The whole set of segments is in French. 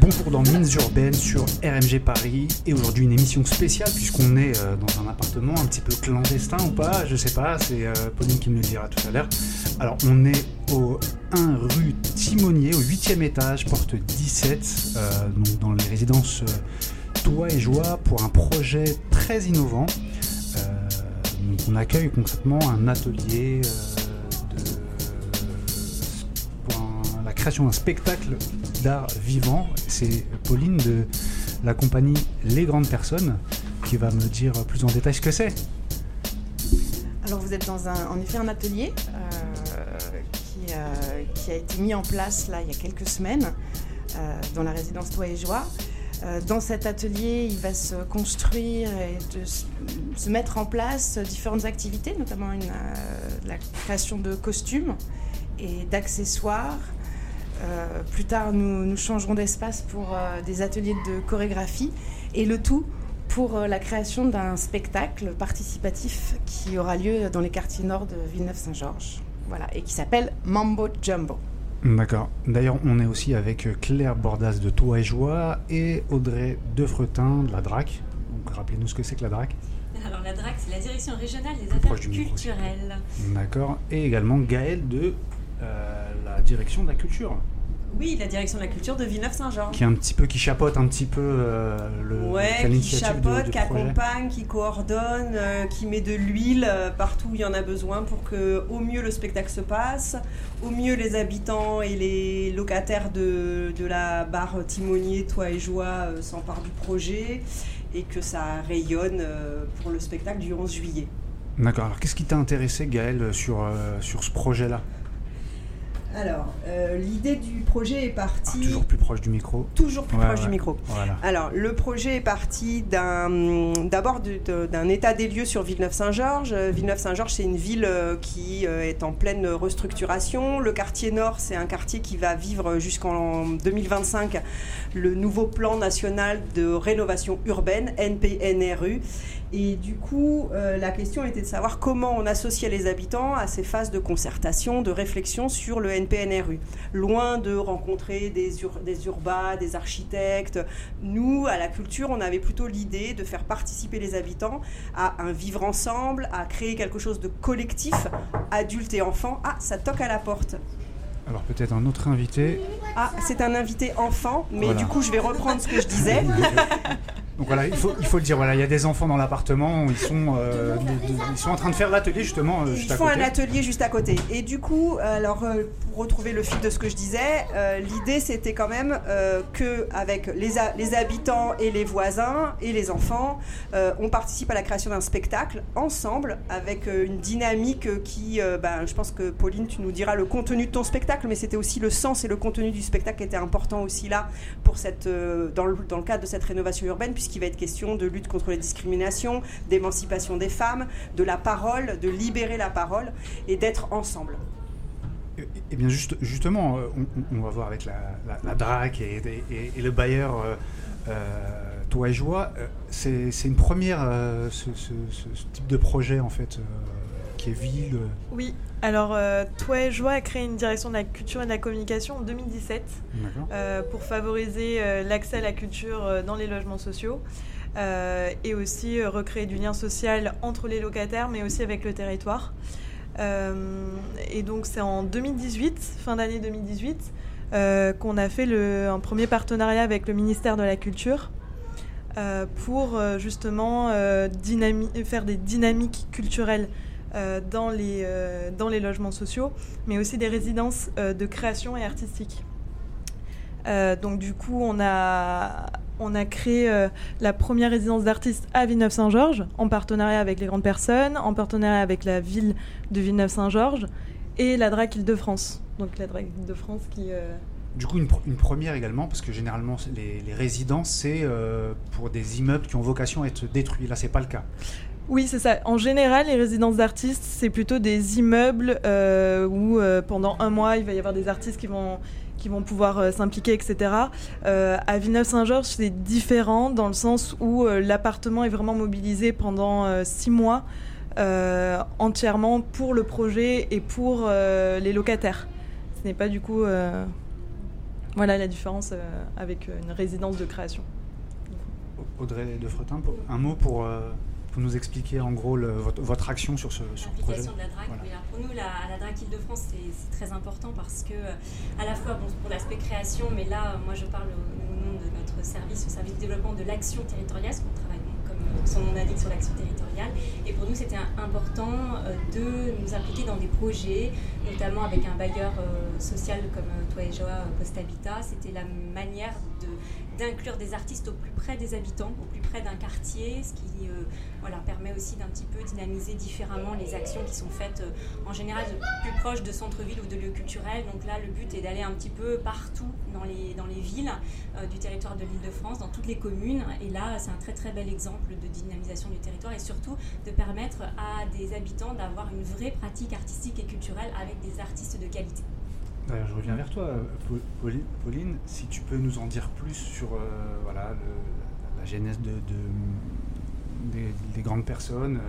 Bonjour dans Mines Urbaines sur RMG Paris et aujourd'hui une émission spéciale puisqu'on est euh, dans un appartement un petit peu clandestin ou pas, je sais pas, c'est euh, Pauline qui me le dira tout à l'heure. Alors on est au 1 rue Timonier, au 8e étage, porte 17, euh, donc dans les résidences Toit et Joie pour un projet très innovant. donc on accueille concrètement un atelier création d'un spectacle d'art vivant. C'est Pauline de la compagnie Les Grandes Personnes qui va me dire plus en détail ce que c'est. Alors vous êtes dans un, en effet un atelier euh, euh, qui, a été mis en place là il y a quelques semaines euh, dans la résidence Toi et Joie. Dans cet atelier, il va se construire et se mettre en place différentes activités, notamment la création de costumes et d'accessoires, euh, plus tard, nous, changerons d'espace pour euh, des ateliers de chorégraphie et le tout pour euh, la création d'un spectacle participatif qui aura lieu dans les quartiers nord de Villeneuve-Saint-Georges. Voilà, et qui s'appelle Mambo Jumbo. D'accord. D'ailleurs, on est aussi avec Claire Bordas de Toi et Joie et Audrey Defretin de la DRAC. rappelez-nous ce que c'est que la DRAC. Alors la DRAC, c'est la Direction régionale des affaires culturelles. D'accord. Et également Gaëlle de la Direction de la culture. Oui, la direction de la culture de Villeneuve-Saint-Jean. Qui un petit peu, qui chapeaute un petit peu euh, le. Ouais, qui chapeaute, qui accompagne, qui coordonne, euh, qui met de l'huile euh, partout où il y en a besoin pour que au mieux le spectacle se passe, au mieux les habitants et les locataires de, de la barre Timonier, Toi et Joie s'emparent du projet et que ça rayonne pour le spectacle du 11 juillet. D'accord. Alors qu'est-ce qui t'a intéressé, Gaël, sur, sur ce projet-là? Alors, euh, l'idée du projet est partie. Ah, toujours plus proche du micro. Toujours plus proche du micro. Alors, le projet est parti d'abord d'un état des lieux sur Villeneuve-Saint-Georges. Euh, Villeneuve-Saint-Georges, c'est une ville euh, qui est en pleine restructuration. Le quartier nord, c'est un quartier qui va vivre jusqu'en 2025 le nouveau plan national de rénovation urbaine, NPNRU. Et du coup, euh, la question était de savoir comment on associait les habitants à ces phases de concertation, de réflexion sur le NPNRU. Loin de rencontrer des, des urbas, des architectes, nous, à la culture, on avait plutôt l'idée de faire participer les habitants à un vivre ensemble, à créer quelque chose de collectif, adultes et enfants. Ah, ça toque à la porte. Alors peut-être un autre invité. Ah, c'est un invité enfant, mais du coup je vais reprendre ce que je disais. Donc voilà, il faut, il faut le dire, voilà, il y a des enfants dans l'appartement, ils, sont, euh, ils sont en train de faire l'atelier justement euh, juste ils font un atelier juste à côté. Et du coup, alors euh, pour retrouver le fil de ce que je disais, l'idée c'était quand même que avec les, les habitants et les voisins et les enfants, on participe à la création d'un spectacle ensemble avec une dynamique qui, ben, je pense que Pauline, tu nous diras le contenu de ton spectacle, mais c'était aussi le sens et le contenu du spectacle qui était important aussi là pour cette, dans, le, dans le cadre de cette rénovation urbaine, puisque qui va être question de lutte contre les discriminations, d'émancipation des femmes, de la parole, de libérer la parole et d'être ensemble. Eh bien juste, justement, euh, on, va voir avec la, DRAC et, le bailleur euh, euh, Toi et Joie, c'est une première, ce, type de projet en fait, qui est ville. Oui, alors Toi et Joie a créé une direction de la culture et de la communication en 2017 pour favoriser l'accès à la culture dans les logements sociaux. et aussi recréer du lien social entre les locataires, mais aussi avec le territoire. Euh, et donc c'est en 2018, fin d'année 2018, euh, qu'on a fait le, un premier partenariat avec le ministère de la Culture euh, pour justement faire des dynamiques culturelles dans, les, dans les logements sociaux, mais aussi des résidences de création et artistique. donc du coup, on a on a créé euh, la première résidence d'artistes à Villeneuve-Saint-Georges, en partenariat avec les grandes personnes, en partenariat avec la ville de Villeneuve-Saint-Georges et la DRAC Île-de-France. Donc la DRAC Île-de-France qui... Euh, du coup, une, première également, parce que généralement, les, résidences, c'est euh, pour des immeubles qui ont vocation à être détruits. Là, c'est pas le cas. Oui, c'est ça. En général, les résidences d'artistes, c'est plutôt des immeubles où pendant un mois, il va y avoir des artistes qui vont, qui vont pouvoir euh, s'impliquer, etc. Euh, à Villeneuve-Saint-Georges, c'est différent dans le sens où euh, l'appartement est vraiment mobilisé pendant six mois entièrement pour le projet et pour les locataires. Ce n'est pas du coup Voilà la différence avec une résidence de création. Audrey de Fretin, un mot pour pour nous expliquer en gros votre, action sur ce, sur projet de la DRAC. pour nous, la, à la DRAC Île-de-France, c'est très important parce que, à la fois bon, pour l'aspect création, mais là, moi je parle au, nom de notre service, au service de développement de l'action territoriale, parce qu'on travaille comme son nom l'indique sur l'action territoriale. Et pour nous, c'était important euh, de nous impliquer dans des projets, notamment avec un bailleur euh, social comme euh, toi et Joa, Post. C'était la manière de d'inclure des artistes au plus près des habitants, au plus près d'un quartier, ce qui euh, permet aussi d'un petit peu dynamiser différemment les actions qui sont faites euh, en général plus proches de centre-ville ou de lieux culturels. Donc là, le but est d'aller un petit peu partout dans les, dans les villes euh, du territoire de l'île de France, dans toutes les communes. Et là, c'est un très très bel exemple de dynamisation du territoire et surtout de permettre à des habitants d'avoir une vraie pratique artistique et culturelle avec des artistes de qualité je reviens vers toi, Pauline, si tu peux nous en dire plus sur euh, voilà, la genèse de, des, grandes personnes,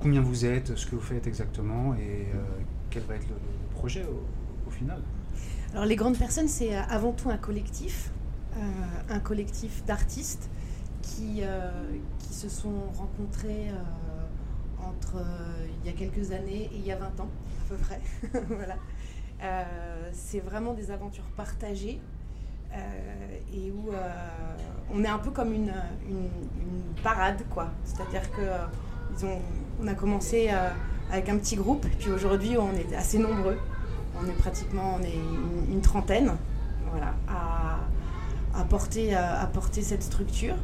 combien vous êtes, ce que vous faites exactement et euh, quel va être le, projet au, final. Alors les grandes personnes, c'est euh, avant tout un collectif, un collectif d'artistes qui, qui se sont rencontrés entre il y a quelques années et il y a 20 ans à peu près. voilà. Euh, c'est vraiment des aventures partagées euh, et où euh, on est un peu comme une, parade, quoi. C'est-à-dire que on a commencé avec un petit groupe, puis aujourd'hui on est assez nombreux. On est pratiquement on est une, trentaine voilà, à, porter, à, porter, cette structure.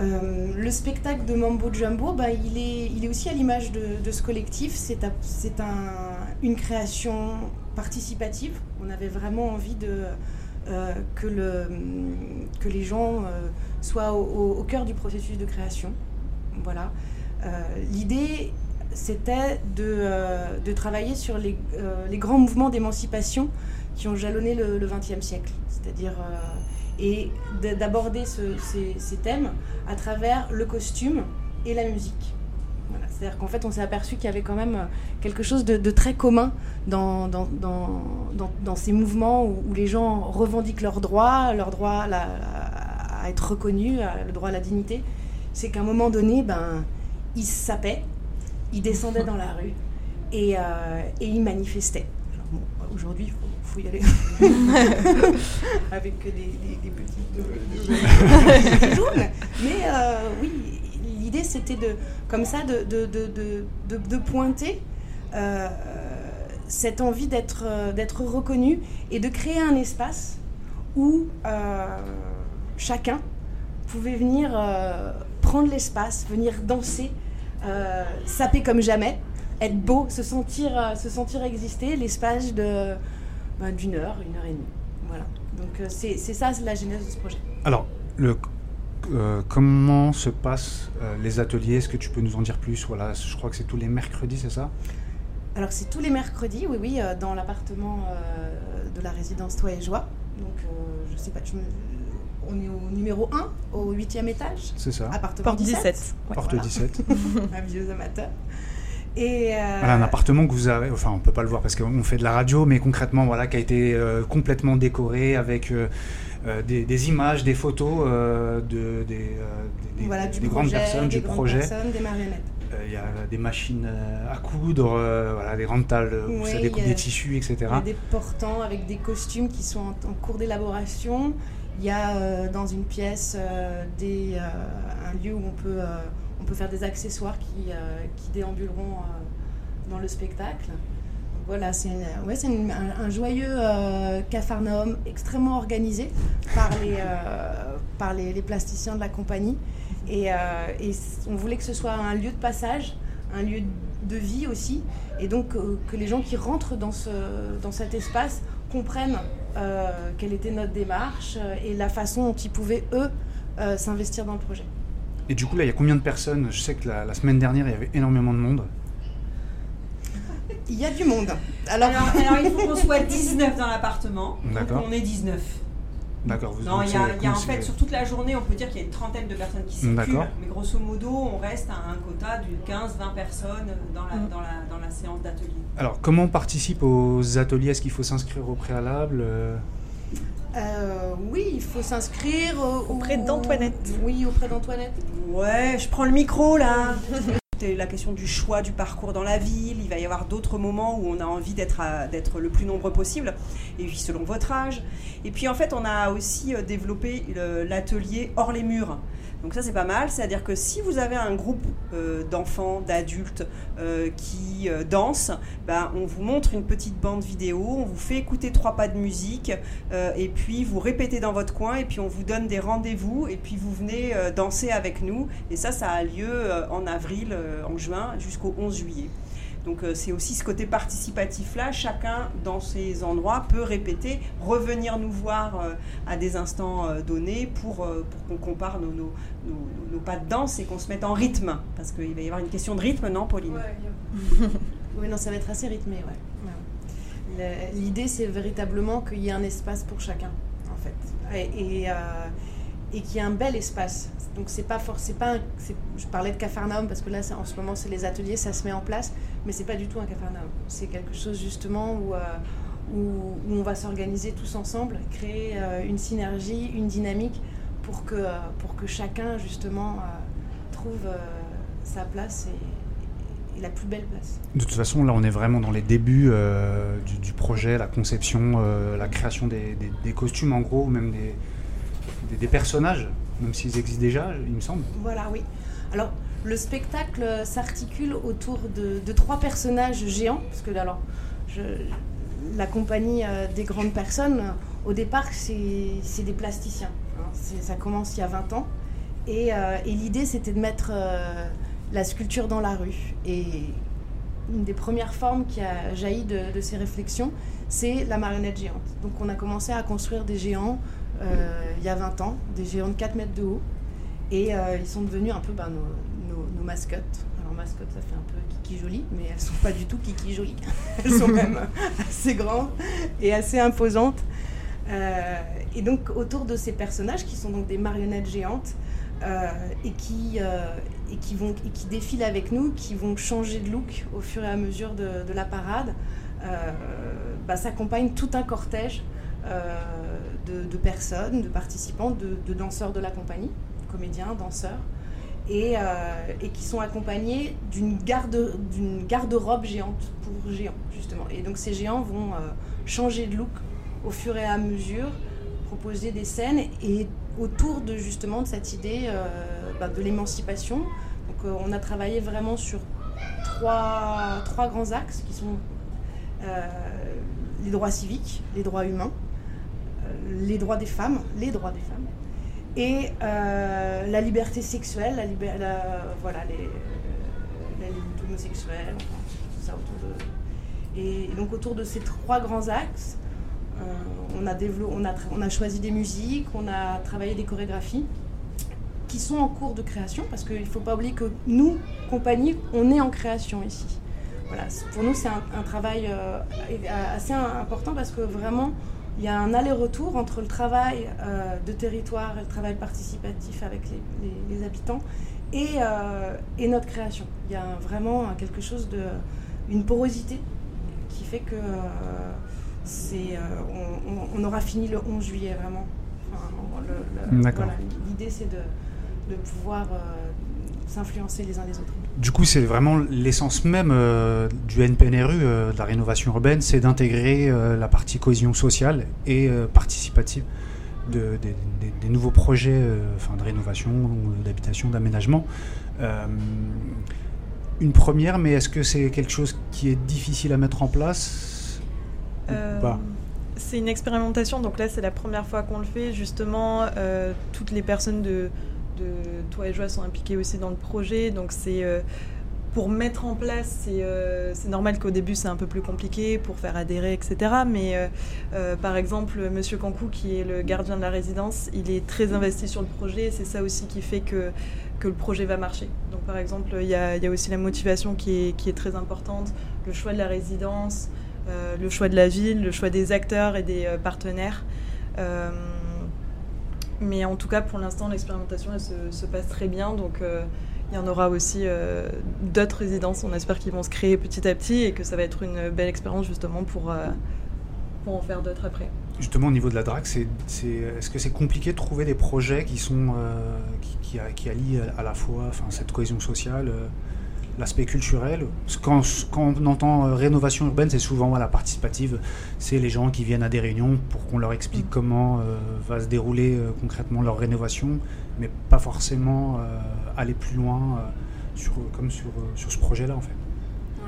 Le spectacle de Mambo Jumbo, bah, il, est, aussi à l'image de, ce collectif. C'est un, une création participative. On avait vraiment envie euh, que, le, que les gens euh, soient au, cœur du processus de création. Voilà. Euh, l'idée, c'était de, de, travailler sur les, les grands mouvements d'émancipation qui ont jalonné le XXe siècle. C'est-à-dire et d'aborder ces, thèmes à travers le costume et la musique. C'est-à-dire qu'en fait, on s'est aperçu qu'il y avait quand même euh, quelque chose de, très commun dans, ces mouvements où, les gens revendiquent leurs droits, leur droit à, être reconnus, le droit à la dignité. C'est qu'à un moment donné, ben, ils sapaient, ils descendaient dans la rue et, euh, ils manifestaient. Aujourd'hui, y aller. Avec des, des, des petits jaunes. Mais euh, oui, l'idée c'était de, comme ça, de, de, pointer euh, cette envie d'être euh, d'être reconnu et de créer un espace où euh, chacun pouvait venir prendre l'espace, venir danser, saper comme jamais, être beau, se sentir, se sentir exister, l'espace de ben, d'une heure, une heure et demie. Voilà. Donc c'est ça la genèse de ce projet. Alors, le euh, comment se passent euh, les ateliers? Est-ce que tu peux nous en dire plus? Voilà, je crois que c'est tous les mercredis, c'est ça? Alors c'est tous les mercredis, oui, oui, euh, dans l'appartement de la résidence Toi et Joie. Donc je sais pas, on est au numéro 1, au 8e étage. C'est ça. Appartement Porte 17. Porte 17. Un vieux amateur. Et un appartement que vous avez, enfin on peut pas le voir parce qu'on fait de la radio, mais concrètement voilà, qui a été complètement décoré avec euh, des, images, des photos euh, de, des, euh, des, grandes personnes, du projet. des marionnettes. Il y a des machines à coudre, voilà, des rentales où ça découpe des tissus, etc. Il y a des portants avec des costumes qui sont en, cours d'élaboration. Il y a dans une pièce des, un lieu où on peut, peut faire des accessoires qui, qui déambuleront dans le spectacle. Voilà, c'est ouais, un, joyeux euh, capharnaüm extrêmement organisé par les, euh, par les, plasticiens de la compagnie. Euh, et, on voulait que ce soit un lieu de passage, un lieu de vie aussi, et donc que les gens qui rentrent dans, ce, dans cet espace comprennent quelle était notre démarche et la façon dont ils pouvaient, eux, s'investir dans le projet. Et du coup, là, il y a combien de personnes? Je sais que la, la semaine dernière, il y avait énormément de monde. Il y a du monde. Alors, il faut qu'on soit 19 dans l'appartement. Donc on est 19. D'accord. Non, il y a, en fait sur toute la journée, on peut dire qu'il y a une trentaine de personnes qui circulent, mais grosso modo, on reste à un quota de 15-20 personnes dans la, mm. dans la, dans la séance d'atelier. Alors, comment on participe aux ateliers? Est-ce qu'il faut s'inscrire au préalable oui, il faut s'inscrire auprès d'Antoinette. Oui, auprès d'Antoinette. Ouais, je prends le micro là. C'est la question du choix du parcours dans la ville. Il va y avoir d'autres moments où on a envie d'être le plus nombreux possible, et puis selon votre âge. Et puis en fait, on a aussi développé l'atelier hors les murs. Donc ça c'est pas mal, c'est-à-dire que si vous avez un groupe euh, d'enfants, d'adultes euh, qui euh, dansent, ben, on vous montre une petite bande vidéo, on vous fait écouter trois pas de musique, et puis vous répétez dans votre coin, et puis on vous donne des rendez-vous, et puis vous venez danser avec nous. Et ça, ça a lieu en avril, en juin, jusqu'au 11 juillet. Donc euh, c'est aussi ce côté participatif-là. Chacun dans ces endroits peut répéter, revenir nous voir euh, à des instants euh, donnés pour, qu'on compare nos, nos, pas de danse et qu'on se mette en rythme. Parce qu'il va y avoir une question de rythme, non, Pauline Oui, non, ça va être assez rythmé, ouais. L'idée, c'est véritablement qu'il y ait un espace pour chacun, en fait. Et, et qu'il y ait un bel espace. Donc c'est pas forcément, je parlais de Cafarnaum parce que là en ce moment c'est les ateliers, ça se met en place, mais c'est pas du tout un Cafarnaum. C'est quelque chose justement où, euh, où, on va s'organiser tous ensemble, créer euh, une synergie, une dynamique pour que, pour que chacun justement euh, trouve sa place et, la plus belle place. De toute façon, là, on est vraiment dans les débuts du, projet, la conception, la création des, des, costumes, en gros, même des, des, personnages, même s'ils existent déjà, il me semble. Voilà, oui. Alors, le spectacle s'articule autour de, trois personnages géants, parce que alors, la compagnie euh, des grandes personnes, au départ, c'est des plasticiens. Hein. Ça commence il y a 20 ans. Euh, et, l'idée, c'était de mettre euh, la sculpture dans la rue. Et une des premières formes qui a jailli de, ces réflexions, c'est la marionnette géante. Donc on a commencé à construire des géants il y a 20 ans, des géants de 4 mètres de haut. Et euh, ils sont devenus un peu ben, nos, mascottes. Alors mascotte, ça fait un peu kiki joli, mais elles sont pas du tout kiki jolies. elles sont même assez grandes et assez imposantes. Euh, et donc autour de ces personnages, qui sont donc des marionnettes géantes, et, qui, et, qui vont, et qui défilent avec nous, qui vont changer de look au fur et à mesure de, la parade, bah, s'accompagne tout un cortège de, personnes, de participants, de, danseurs de la compagnie, comédiens, danseurs, et, euh, et qui sont accompagnés d'une garde, d'une garde-robe géante pour géants, justement. Et donc ces géants vont euh, changer de look au fur et à mesure, proposer des scènes, et autour de justement de cette idée euh, bah, de l'émancipation. Donc on a travaillé vraiment sur trois, trois grands axes qui sont les droits civiques, les droits humains, les droits des femmes, les droits des femmes, et euh, la liberté sexuelle, la, voilà, les, homosexuels, tout ça autour de. Et, donc autour de ces trois grands axes, euh, on, a on, a, on a choisi des musiques, on a travaillé des chorégraphies qui sont en cours de création, parce qu'il ne faut pas oublier que nous, compagnie, on est en création ici. Voilà, pour nous, c'est un, travail euh, assez important parce que vraiment, il y a un aller-retour entre le travail euh, de territoire et le travail participatif avec les, habitants euh, et, notre création. Il y a vraiment quelque chose de. une porosité qui fait que euh, c'est, on, aura fini le 11 juillet vraiment. L'idée c'est de, de pouvoir s'influencer les uns les autres. Du coup, c'est vraiment l'essence même euh, du NPNRU, euh, de la rénovation urbaine, c'est d'intégrer euh, la partie cohésion sociale et participative de, des nouveaux projets enfin, de rénovation, d'habitation, d'aménagement. une première, mais est-ce que c'est quelque chose qui est difficile à mettre en place C'est une expérimentation, donc là c'est la première fois qu'on le fait. Justement, toutes les personnes de, de Toi et Joie sont impliqués aussi dans le projet. Donc c'est euh, pour mettre en place, euh, c'est normal qu'au début c'est un peu plus compliqué pour faire adhérer, etc. Mais euh, par exemple, Monsieur Cancou, qui est le gardien de la résidence, il est très investi sur le projet. C'est ça aussi qui fait que, que le projet va marcher. Donc par exemple, il y a, aussi la motivation qui est très importante, le choix de la résidence, le choix de la ville, le choix des acteurs et des partenaires. Mais en tout cas, pour l'instant, l'expérimentation se, passe très bien. Donc, euh, il y en aura aussi euh, d'autres résidences. On espère qu'ils vont se créer petit à petit et que ça va être une belle expérience justement pour, euh, pour en faire d'autres après. justement au niveau de la DRAC, est-ce que c'est compliqué de trouver des projets qui sont qui, allient à la fois cette cohésion sociale l'aspect culturel. Quand, quand, on entend euh, rénovation urbaine, c'est souvent la participative. C'est les gens qui viennent à des réunions pour qu'on leur explique mm. comment euh, va se dérouler euh, concrètement leur rénovation, mais pas forcément aller plus loin sur, comme sur, sur ce projet-là en fait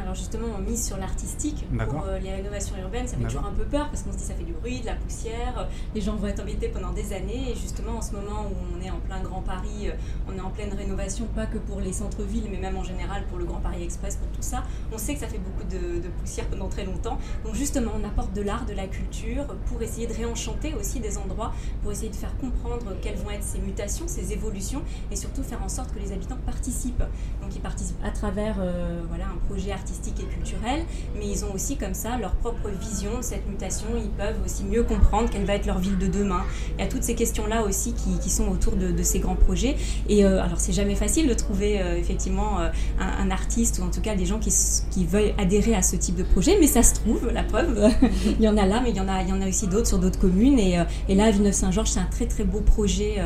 alors justement, on mise sur l'artistique pour euh, les rénovations urbaines. Ça fait toujours un peu peur parce qu'on se dit ça fait du bruit, de la poussière, les gens vont être embêtés pendant des années. Et justement, en ce moment où on est en plein Grand Paris, euh, on est en pleine rénovation, pas que pour les centres-villes, mais même en général pour le Grand Paris Express, pour tout ça, on sait que ça fait beaucoup de, poussière pendant très longtemps. Donc justement, on apporte de l'art, de la culture pour essayer de réenchanter aussi des endroits, pour essayer de faire comprendre quelles vont être ces mutations, ces évolutions, et surtout faire en sorte que les habitants participent. Donc ils participent à travers euh, voilà, un projet artistique et culturelle, mais ils ont aussi comme ça leur propre vision de cette mutation. Ils peuvent aussi mieux comprendre quelle va être leur ville de demain. Il y a toutes ces questions-là aussi qui, sont autour de, ces grands projets. Et euh, alors, c'est jamais facile de trouver euh, effectivement euh, un, artiste ou en tout cas des gens qui, qui, veulent adhérer à ce type de projet, mais ça se trouve, la preuve. il y en a là, mais il y en a, aussi d'autres sur d'autres communes. Et, là, à Villeneuve-Saint-Georges, c'est un très très beau projet,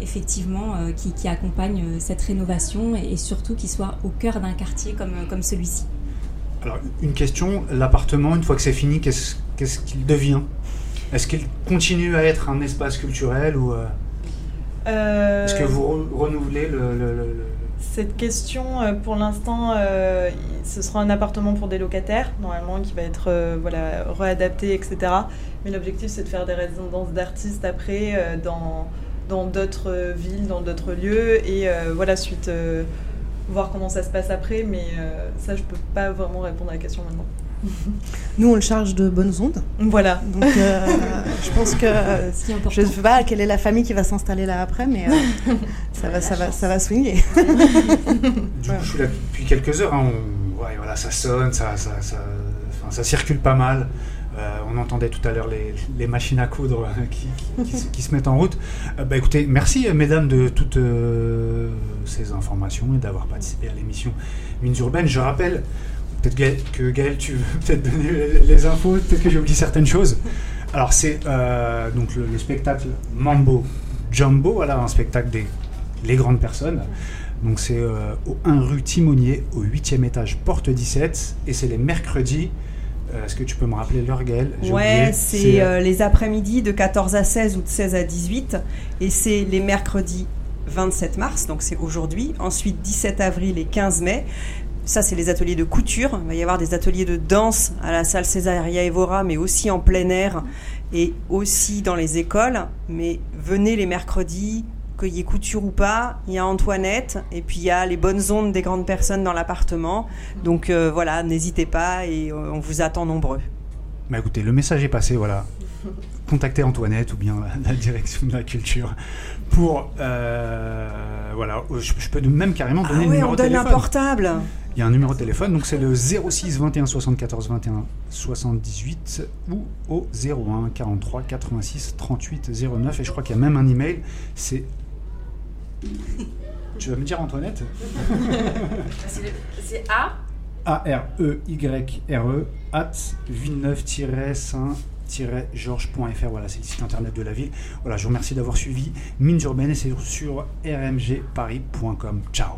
effectivement, qui, qui, accompagne cette rénovation et, et surtout qui soit au cœur d'un quartier comme, comme celui-ci. Alors, une question, l'appartement, une fois que c'est fini, qu'est-ce qu'il devient? Est-ce qu'il continue à être un espace culturel ou euh, euh, est-ce que vous renouvelez le, Cette question, euh, pour l'instant, ce sera un appartement pour des locataires, normalement, qui va être voilà, réadapté, etc. Mais l'objectif, c'est de faire des résidences d'artistes après dans dans d'autres villes, dans d'autres lieux. Et voilà, suite voir comment ça se passe après, mais euh, ça, je peux pas vraiment répondre à la question maintenant. Nous, on le charge de bonnes ondes. Voilà. Donc, euh, je pense que je ne sais pas quelle est la famille qui va s'installer là après, mais euh, ça va, ça va, ça va swinger. du coup, je suis là depuis quelques heures. Hein. ouais, voilà, ça sonne, ça, ça, ça, ça circule pas mal. Euh, on entendait tout à l'heure les, machines à coudre qui, se mettent en route. Euh, bah, écoutez, merci euh, mesdames de toutes ces informations et d'avoir participé à l'émission Mines Urbaines. Je rappelle, peut-être que Gaël, tu veux peut-être donner les, infos, peut-être que j'ai oublié certaines choses. Alors c'est donc le, spectacle Mambo Jumbo, voilà un spectacle des les grandes personnes. Donc c'est au 1 rue Timonier, au 8e étage, porte 17, et c'est les mercredis est-ce que tu peux me rappeler l'heure, Gaëlle? Ouais, c'est euh, les après-midi de 14 à 16 ou de 16 à 18. Et c'est les mercredis 27 mars, donc c'est aujourd'hui. Ensuite, 17 avril et 15 mai. Ça, c'est les ateliers de couture. Il va y avoir des ateliers de danse à la salle Césaria Evora, mais aussi en plein air et aussi dans les écoles. Mais venez les mercredis, qu'il y ait couture ou pas, il y a Antoinette et puis il y a les bonnes ondes des grandes personnes dans l'appartement. Donc euh, voilà, n'hésitez pas et euh, on vous attend nombreux. Bah écoutez, le message est passé, voilà. Contactez Antoinette ou bien la, direction de la culture pour euh, voilà, je, peux même carrément donner ah oui, numéro on donne un portable. Il y a un numéro de téléphone, donc c'est le 06 21 74 21 78 ou au 01 43 86 38 09 et je crois qu'il y a même un email, c'est tu vas me dire Antoinette? C'est A? A-R-E-Y-R-E e, at villeneuve-saint-georges.fr. Voilà, c'est le site internet de la ville. Voilà, je vous remercie d'avoir suivi Mines Urbaines et c'est sur rmgparis.com. Ciao